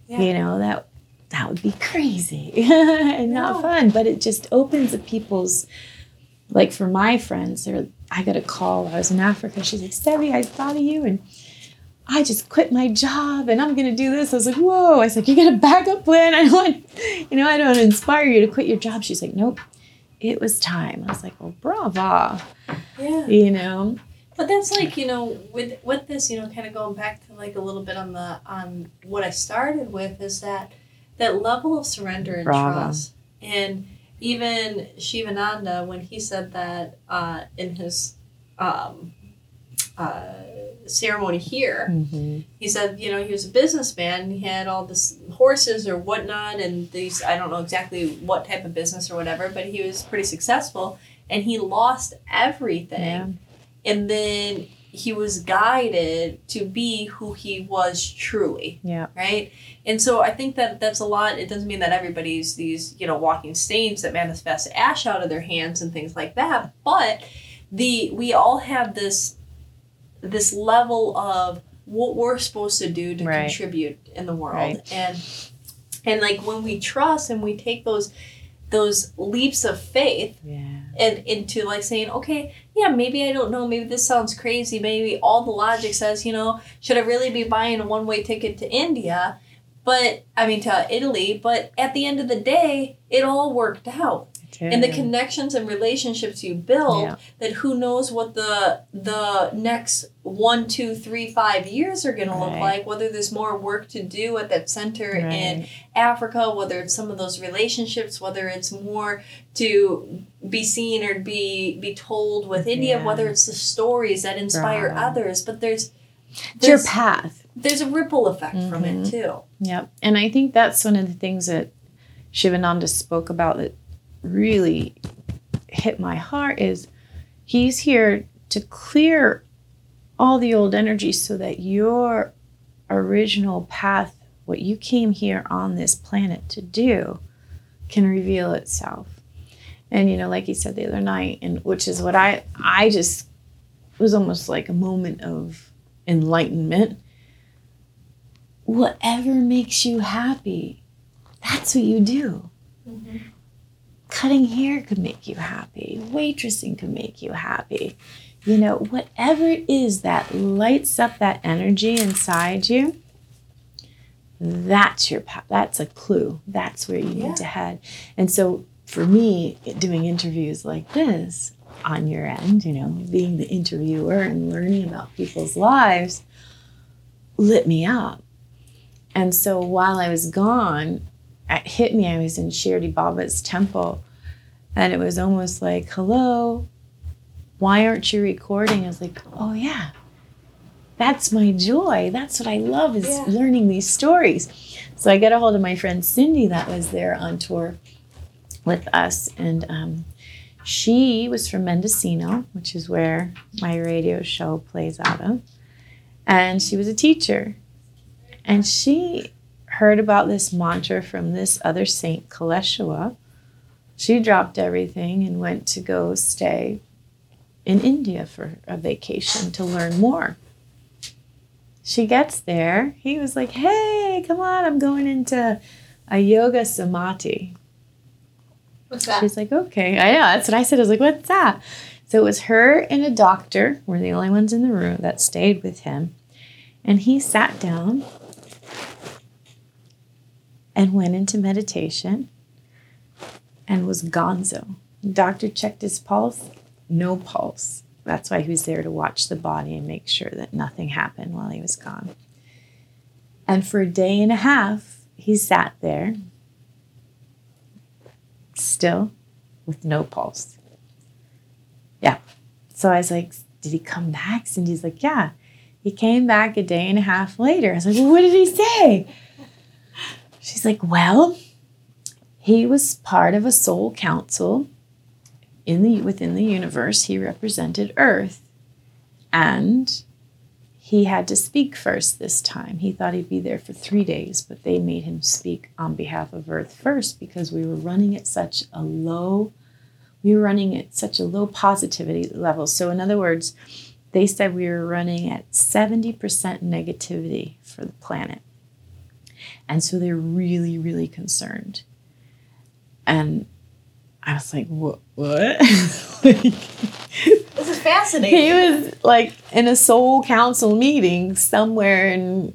Yeah. You know, that that would be crazy <laughs> and not fun. But it just opens up people's like for my friends, they're I got a call. I was in Africa. She's like, Stevie, I thought of you and I just quit my job and I'm gonna do this. I was like, whoa. I was like, you got a backup plan. <laughs> I don't want, you know, I don't inspire you to quit your job. She's like, nope. It was time. I was like, well, brava. Yeah. You know? But that's like you know with with this you know kind of going back to like a little bit on the on what I started with is that that level of surrender and Bravo. trust and even Shivananda when he said that uh, in his um, uh, ceremony here Mm-hmm. he said you know he was a businessman and he had all this horses or whatnot and these I don't know exactly what type of business or whatever but he was pretty successful and he lost everything Yeah. And then he was guided to be who he was truly Yeah. right and so i think that that's a lot it doesn't mean that everybody's these you know walking stains that manifest ash out of their hands and things like that but the we all have this this level of what we're supposed to do to Right. contribute in the world Right. and and like when we trust and we take those those leaps of faith Yeah. and into like saying, okay, yeah, maybe I don't know, maybe this sounds crazy, maybe all the logic says, you know, should I really be buying a one way ticket to India? But I mean to Italy, but at the end of the day, it all worked out. And the connections and relationships you build Yeah. that who knows what the the next one, two, three, five years are gonna look like, whether there's more work to do at that center in Africa, whether it's some of those relationships, whether it's more to be seen or be be told with India, Yeah. whether it's the stories that inspire Bravo. others, but there's It's your path. there's a ripple effect from it Mhm. too. Yep. And I think that's one of the things that Shivananda spoke about that really hit my heart is he's here to clear all the old energy so that your original path, what you came here on this planet to do, can reveal itself. And you know, like he said the other night, and which is what I I just was almost like a moment of enlightenment whatever makes you happy, that's what you do. Mm-hmm. Cutting hair could make you happy. Waitressing could make you happy. You know, whatever it is that lights up that energy inside you, that's your path. That's a clue. That's where you Yeah. need to head. And so for me, doing interviews like this on your end, you know, being the interviewer and learning about people's lives lit me up. And so while I was gone, it hit me. I was in Shirdi Baba's temple, and it was almost like, hello, why aren't you recording? I was like, oh, yeah, that's my joy. That's what I love is Yeah. learning these stories. So I got a hold of my friend Cindy that was there on tour with us, and um, she was from Mendocino, which is where my radio show plays out of. And she was a teacher. And she heard about this mantra from this other saint, Kaleshwar. She dropped everything and went to go stay in India for a vacation to learn more. She gets there. He was like, hey, come on, I'm going into a yoga samadhi. What's that? She's like, okay. I know. That's what I said. I was like, what's that? So it was her and a doctor were the only ones in the room that stayed with him. And he sat down and went into meditation and was gonzo. Doctor checked his pulse, no pulse. That's why he was there to watch the body and make sure that nothing happened while he was gone. And for a day and a half, he sat there still with no pulse. Yeah. So I was like, did he come back? Cindy's like, yeah. He came back a day and a half later. I was like, well, what did he say? She's like, well, he was part of a soul council in the within the universe. He represented Earth, and he had to speak first this time. He thought he'd be there for three days, but they made him speak on behalf of Earth first because we were running at such a low, we were running at such a low positivity level. So, in other words, they said we were running at 70% negativity for the planet. And so they're really, really concerned. And I was like, what? What? <laughs> like, This is fascinating. he was like in a soul council meeting somewhere in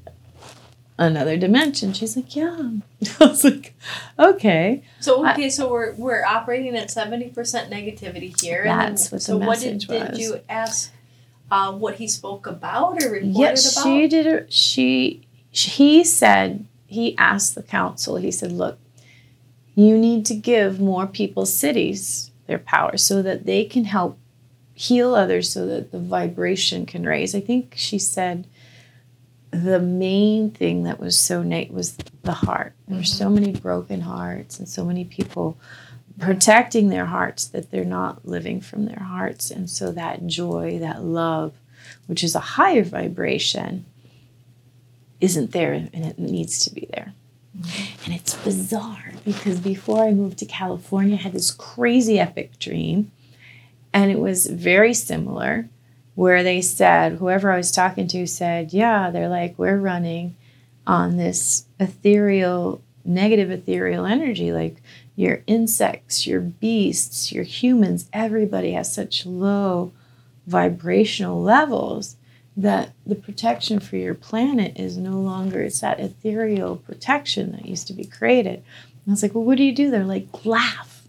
another dimension. She's like, yeah. <laughs> I was like, okay. So okay, so we're we're operating at seventy percent negativity here. That's and what the so what did, message did you ask uh, what he spoke about or reported Yes, about? she did. A, she he said he asked the council. He said, "Look, you need to give more people siddhis their power so that they can help heal others, so that the vibration can raise." I think she said the main thing that was so nat was the heart. There were so mm-hmm. many broken hearts and so many people protecting their hearts that they're not living from their hearts. And so that joy, that love, which is a higher vibration, isn't there and it needs to be there. And it's bizarre because before I moved to California, I had this crazy epic dream. And it was very similar, where they said, whoever I was talking to said, Yeah, they're like, we're running on this ethereal, negative ethereal energy. Like your insects, your beasts, your humans, everybody has such low vibrational levels that the protection for your planet is no longer it's that ethereal protection that used to be created. And I was like, well, what do you do? They're like, laugh.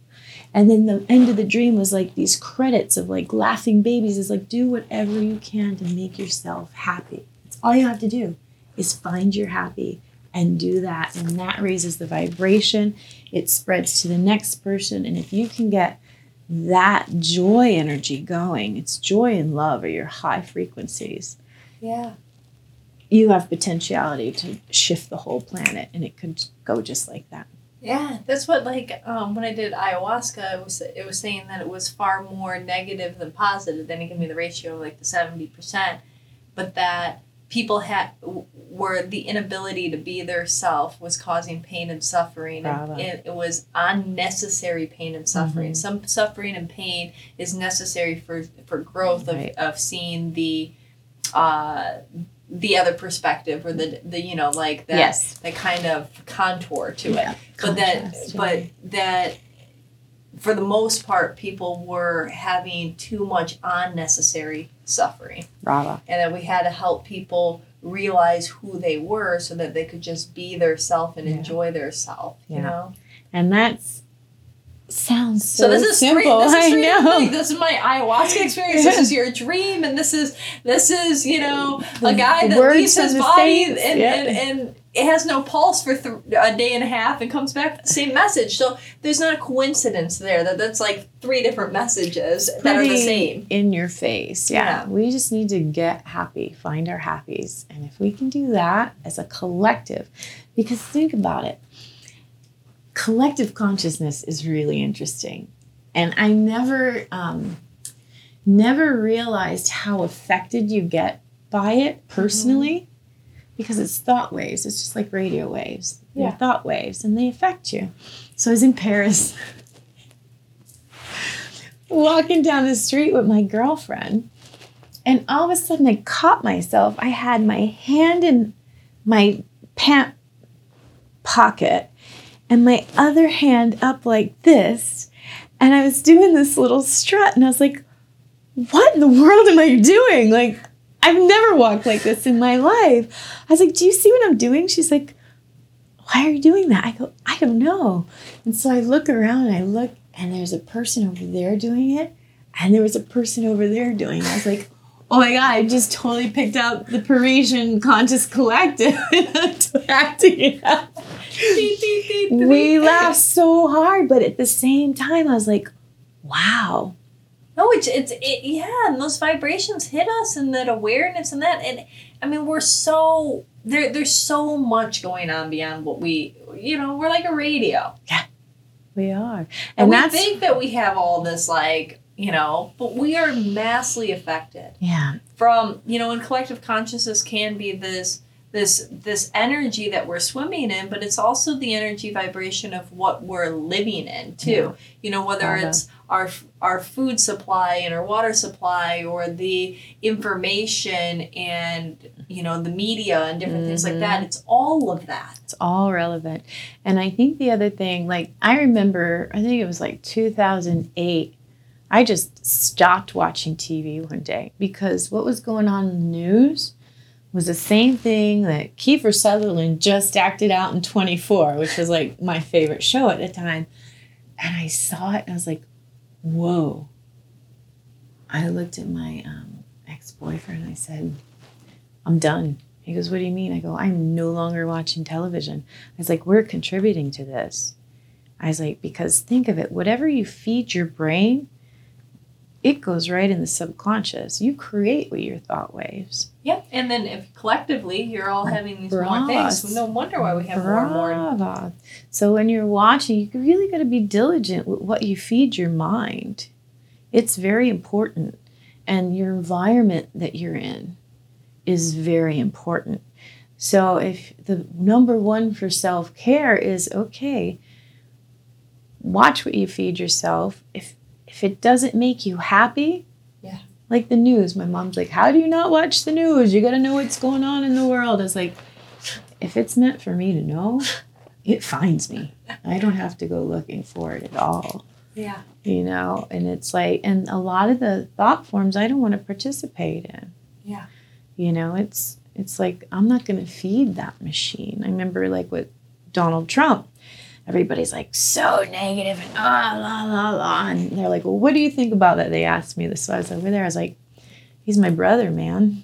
And then the end of the dream was like these credits of like laughing babies. Is like, do whatever you can to make yourself happy. It's all you have to do is find your happy and do that. And that raises the vibration. It spreads to the next person. And if you can get that joy energy going, it's joy and love are your high frequencies. yeah. You have potentiality to shift the whole planet, and it could go just like that. Yeah, that's what like um, when I did ayahuasca, it was it was saying that it was far more negative than positive. Then it gave me the ratio of like the seventy percent, but that people had were the inability to be their self was causing pain and suffering, and it, it was unnecessary pain and suffering. Mhm. Some suffering and pain is necessary for for growth Right. of, of seeing the uh, the other perspective or the the you know like that Yes. that kind of contour to it Yeah, but that but that for the most part people were having too much unnecessary suffering Bravo. and that we had to help people realize who they were so that they could just be their self and Yeah. enjoy their self you Yeah. know And that's sounds so, so, this is simple. Three, this is I three know. this is my ayahuasca <laughs> experience this is your dream and this is this is you know a guy that words leaves his body and, yeah. and, and it has no pulse for th- a day and a half and comes back with the same message. So there's not a coincidence there that that's like three different messages that are the same. in your face. Yeah. Yeah. We just need to get happy, find our happies. And if we can do that as a collective, because think about it collective consciousness is really interesting. And I never, um, never realized how affected you get by it personally because it's thought waves. It's just like radio waves. They're thought waves and they affect you. So I was in Paris <laughs> walking down the street with my girlfriend, and all of a sudden I caught myself. I had my hand in my pant pocket and my other hand up like this, and I was doing this little strut, and I was like, what in the world am I doing? Like, I've never walked like this in my life. I was like, Do you see what I'm doing? She's like, Why are you doing that? I go, I don't know. And so I look around and I look, and there's a person over there doing it, and there was a person over there doing it. I was like, Oh my God, I just totally picked up the Parisian conscious collective acting it out. We laughed so hard, but at the same time, I was like, Wow. No, it's it's it, yeah, and those vibrations hit us, and that awareness, and that, and I mean, we're so there. There's so much going on beyond what we, you know, we're like a radio. Yeah. We are. And, And, we think that we have all this, like, you know, but we are massively affected yeah. from, you know, and collective consciousness can be this this this energy that we're swimming in, but it's also the energy vibration of what we're living in too. Yeah. You know, whether it's our our food supply and our water supply or the information and you know the media and different things like that. Mm-hmm. It's all of that. It's all relevant. And I think the other thing, like I remember, I think it was like 2008, I just stopped watching TV one day because what was going on in the news was the same thing that Kiefer Sutherland just acted out in 24, which was like my favorite show at the time. And I saw it and I was like, whoa. I looked at my um, ex boyfriend I said, I'm done. He goes, What do you mean? I go, I'm no longer watching television. I was like, We're contributing to this. I was like, Because think of it, whatever you feed your brain, it goes right in the subconscious. You create with your thought waves. Yep. And then if collectively you're all having these more Bras. things, no wonder why we have more and more. So when you're watching, you really got to be diligent with what you feed your mind. It's very important. And your environment that you're in is very important. So if the number one for self care is okay, watch what you feed yourself. If if it doesn't make you happy, Yeah. like the news, my mom's like, "How do you not watch the news? You got to know what's going on in the world." I was like, if it's meant for me to know, it finds me. I don't have to go looking for it at all Yeah. you know and it's like and a lot of the thought forms i don't want to participate in Yeah. you know it's it's like i'm not going to feed that machine i remember like with donald trump everybody's like so negative and ah la la la and they're like well what do you think about that they asked me this so i was over there i was like he's my brother man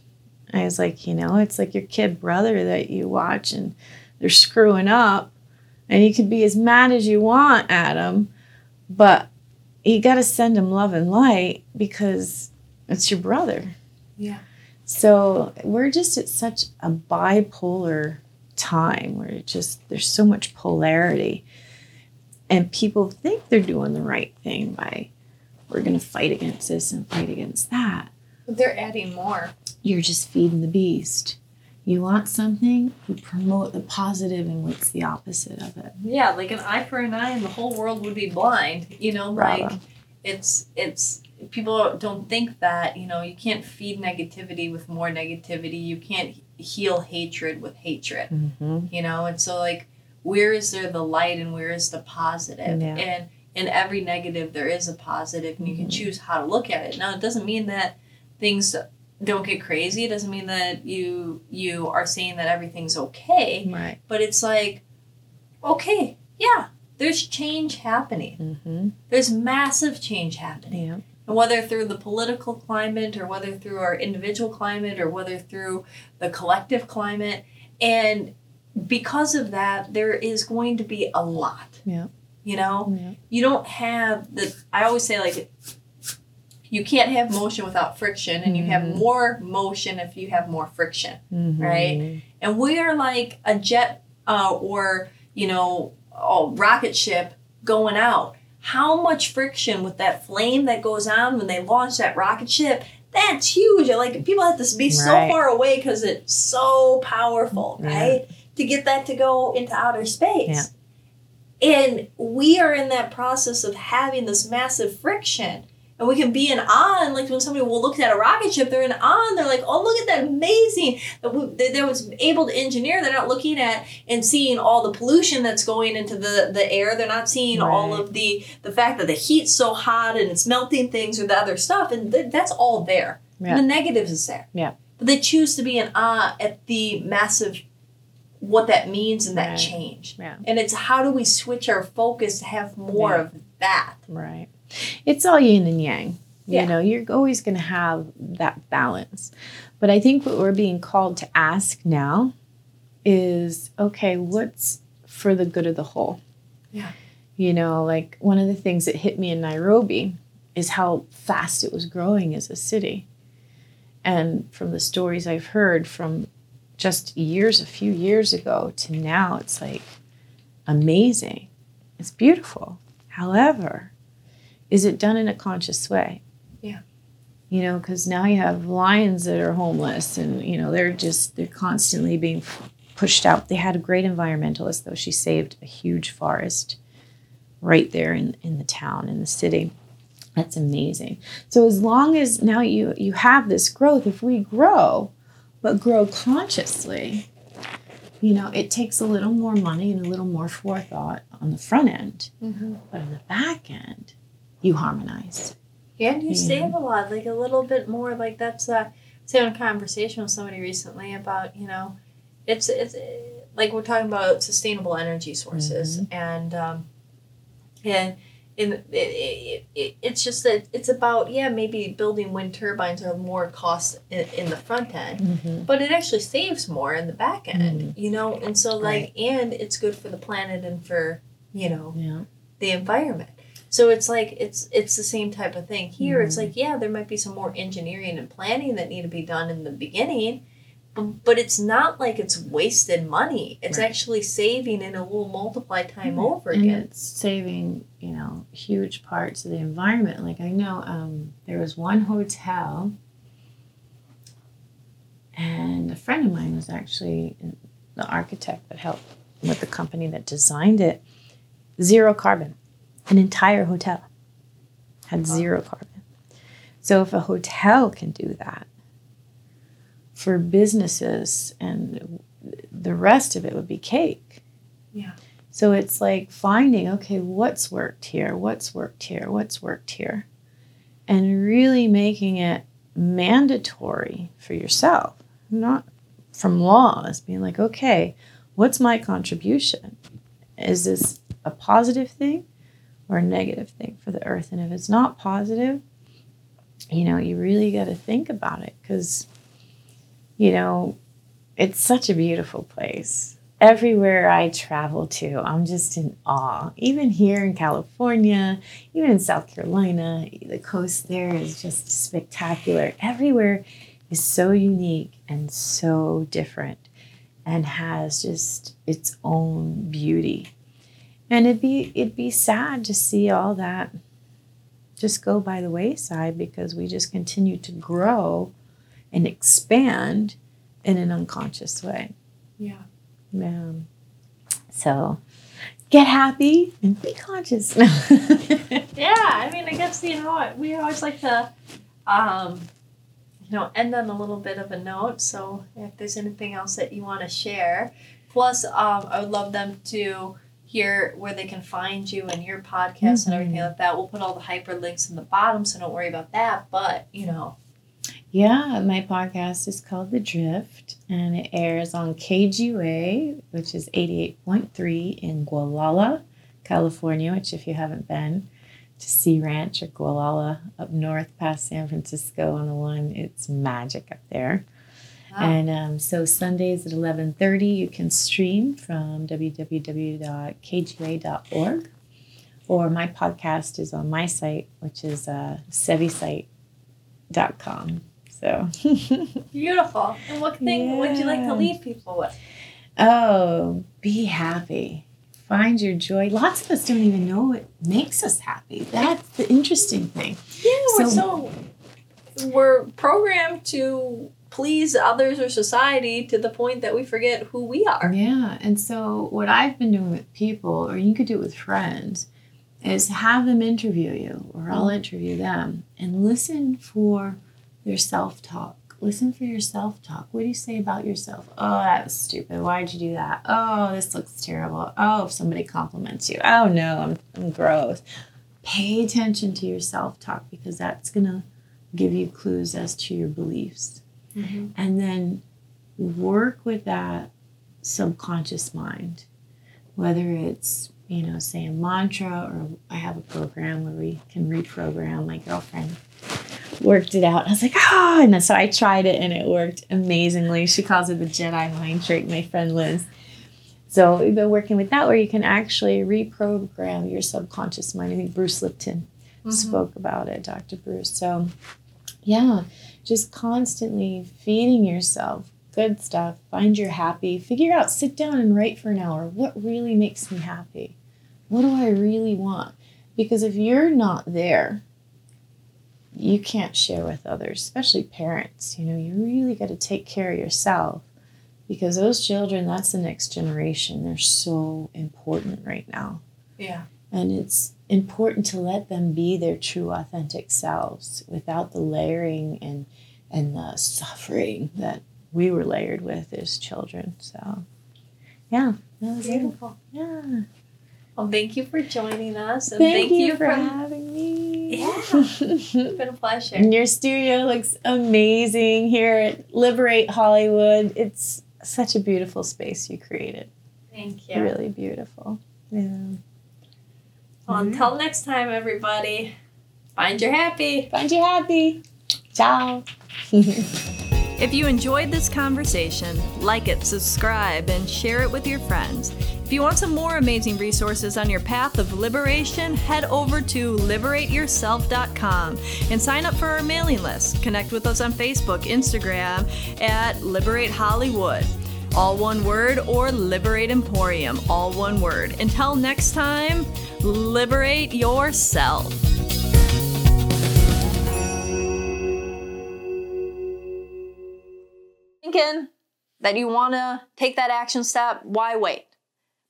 i was like you know it's like your kid brother that you watch and they're screwing up and you could be as mad as you want at them but you got to send him love and light because it's your brother. Yeah. So we're just at such a bipolar time where it just there's so much polarity, and people think they're doing the right thing by we're going to fight against this and fight against that. But they're adding more. You're just feeding the beast. You want something, you promote the positive, and what's the opposite of it? Yeah, like an eye for an eye and the whole world would be blind. You know, like it's it's people don't think that, you know, you can't feed negativity with more negativity. You can't heal hatred with hatred. Mm-hmm. You know, and so like where is there the light and where is the positive? Yeah. And in every negative there is a positive and you can Mhm. choose how to look at it. Now it doesn't mean that things don't get crazy. It doesn't mean that you you are saying that everything's okay. Right. But it's like, okay, yeah, there's change happening. Mm-hmm. There's massive change happening. Yeah. And whether through the political climate or whether through our individual climate or whether through the collective climate. And because of that, there is going to be a lot. Yeah. You know, Yeah. you don't have the, I always say, like, you can't have motion without friction, and you have Mhm. more motion if you have more friction Mhm. Right? and we are like a jet uh, or you know a rocket ship going out how much friction with that flame that goes on when they launch that rocket ship. That's huge. Like people have to be so far away because it's so powerful Yeah. right? To get that to go into outer space. And we are in that process of having this massive friction and we can be in awe and like when somebody will look at a rocket ship they're in awe and they're like oh look at that amazing that they was able to engineer they're not looking at and seeing all the pollution that's going into the the air they're not seeing all of the the fact that the heat's so hot and it's melting things or the other stuff and th- that's all there Yeah. the negatives is there Yeah. but they choose to be in awe at the massive what that means and that Right. change Yeah. and it's how do we switch our focus to have more Yeah. of that Right. It's all yin and yang. Yeah. You know, you're always going to have that balance. But I think what we're being called to ask now is okay, what's for the good of the whole? Yeah. You know, like one of the things that hit me in Nairobi is how fast it was growing as a city. And from the stories I've heard from just years, a few years ago to now, it's like amazing. It's beautiful. However, is it done in a conscious way? Yeah. You know, because now you have lions that are homeless and, you know, they're just, they're constantly being pushed out. They had a great environmentalist, though. She saved a huge forest right there in, in the town, in the city. That's amazing. So as long as now you you have this growth, if we grow, but grow consciously, you know, it takes a little more money and a little more forethought on the front end. Mm-hmm. But on the back end, you harmonize. And you Yeah. save a lot, like a little bit more. Like that's uh, I was having a conversation with somebody recently about you know, it's it's like we're talking about sustainable energy sources and um, and in it, it, it, it's just that it's about yeah maybe building wind turbines are more cost in, in the front end Mm-hmm. but it actually saves more in the back end you know and so like and it's good for the planet and for you know Yeah. the environment. So it's like it's it's the same type of thing here. It's like yeah, there might be some more engineering and planning that need to be done in the beginning, um, but it's not like it's wasted money. It's Right. actually saving and it will multiply time Right. over and it's saving you know huge parts of the environment like i know um, there was one hotel and a friend of mine was actually the architect that helped with the company that designed it zero carbon an entire hotel had zero carbon so if a hotel can do that for businesses and the rest of it would be cake Yeah. so it's like finding, okay, what's worked here? What's worked here? What's worked here? And really making it mandatory for yourself, not from laws, being like, okay, what's my contribution? Is this a positive thing or a negative thing for the earth? And if it's not positive, you know, you really got to think about it because, you know, it's such a beautiful place everywhere I travel to, I'm just in awe. Even here in California, even in South Carolina, the coast there is just spectacular. Everywhere is so unique and so different and has just its own beauty. And it'd be it'd be sad to see all that just go by the wayside because we just continue to grow and expand in an unconscious way. Yeah. Yeah. So get happy and be conscious. <laughs> Yeah, I mean, I guess you know we always like to, um, you know, end on a little bit of a note. So if there's anything else that you want to share, plus, um, I would love them to hear where they can find you and your podcast and everything mm-hmm. like that. We'll put all the hyperlinks in the bottom, so don't worry about that. But you know, yeah, my podcast is called The Drift and it airs on KGUA, which is 88.3 in Gualala, California, which if you haven't been to Sea Ranch or Gualala up north past San Francisco on the one, it's magic up there. Wow. And um, so Sundays at 11:30 you can stream from www.kgua.org or my podcast is on my site which is uh, sevisite.com. So <laughs> beautiful. And what thing would you like to leave people with? oh, be happy. Find your joy. Lots of us don't even know what makes us happy. That's the interesting thing. Yeah, we're So- so we're programmed to please others or society to the point that we forget who we are. Yeah. And so, what I've been doing with people, or you could do it with friends, is have them interview you, or I'll mm-hmm. interview them, and listen for their self talk. Listen for your self talk. What do you say about yourself? Oh, that was stupid. Why'd you do that? Oh, this looks terrible. Oh, if somebody compliments you. Oh, no, I'm, I'm gross. Pay attention to your self talk because that's going to give you clues as to your beliefs Mm-hmm. and then work with that subconscious mind whether it's you know say a mantra or i have a program where we can reprogram. My girlfriend worked it out. I was like oh and so i tried it and it worked amazingly. She calls it the jedi mind trick my friend liz. So we've been working with that where you can actually reprogram your subconscious mind. I think bruce lipton mm-hmm. spoke about it dr bruce. So yeah just constantly feeding yourself good stuff find your happy figure out sit down and write for an hour what really makes me happy what do i really want Because if you're not there, you can't share with others, especially parents. You know, you really got to take care of yourself because those children, that's the next generation. They're so important right now. Yeah. And it's important to let them be their true, authentic selves without the layering and and the suffering that we were layered with as children. So, yeah, that was it. Beautiful. Yeah. Well, thank you for joining us. And Thank, thank, you, for for having me. Yeah. It's been a pleasure. And <laughs> your studio looks amazing here at Liberate Hollywood. It's such a beautiful space you created. Thank you. Really beautiful. Yeah. Well, mm-hmm. until next time, everybody, find your happy. Find your happy. Ciao. <laughs> If you enjoyed this conversation, like it, subscribe, and share it with your friends. If you want some more amazing resources on your path of liberation, head over to liberateyourself.com and sign up for our mailing list. Connect with us on Facebook, Instagram at Liberate Hollywood. All one word, or Liberate Emporium, all one word. Until next time, liberate yourself. thinking that you want to take that action step, why wait?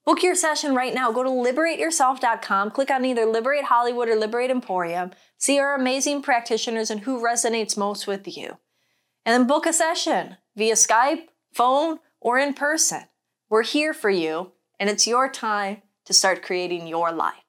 Book your session right now. Go to liberateyourself.com, click on either Liberate Hollywood or Liberate Emporium, see our amazing practitioners and who resonates most with you. And then book a session via Skype, phone, or in person. We're here for you, and it's your time to start creating your life.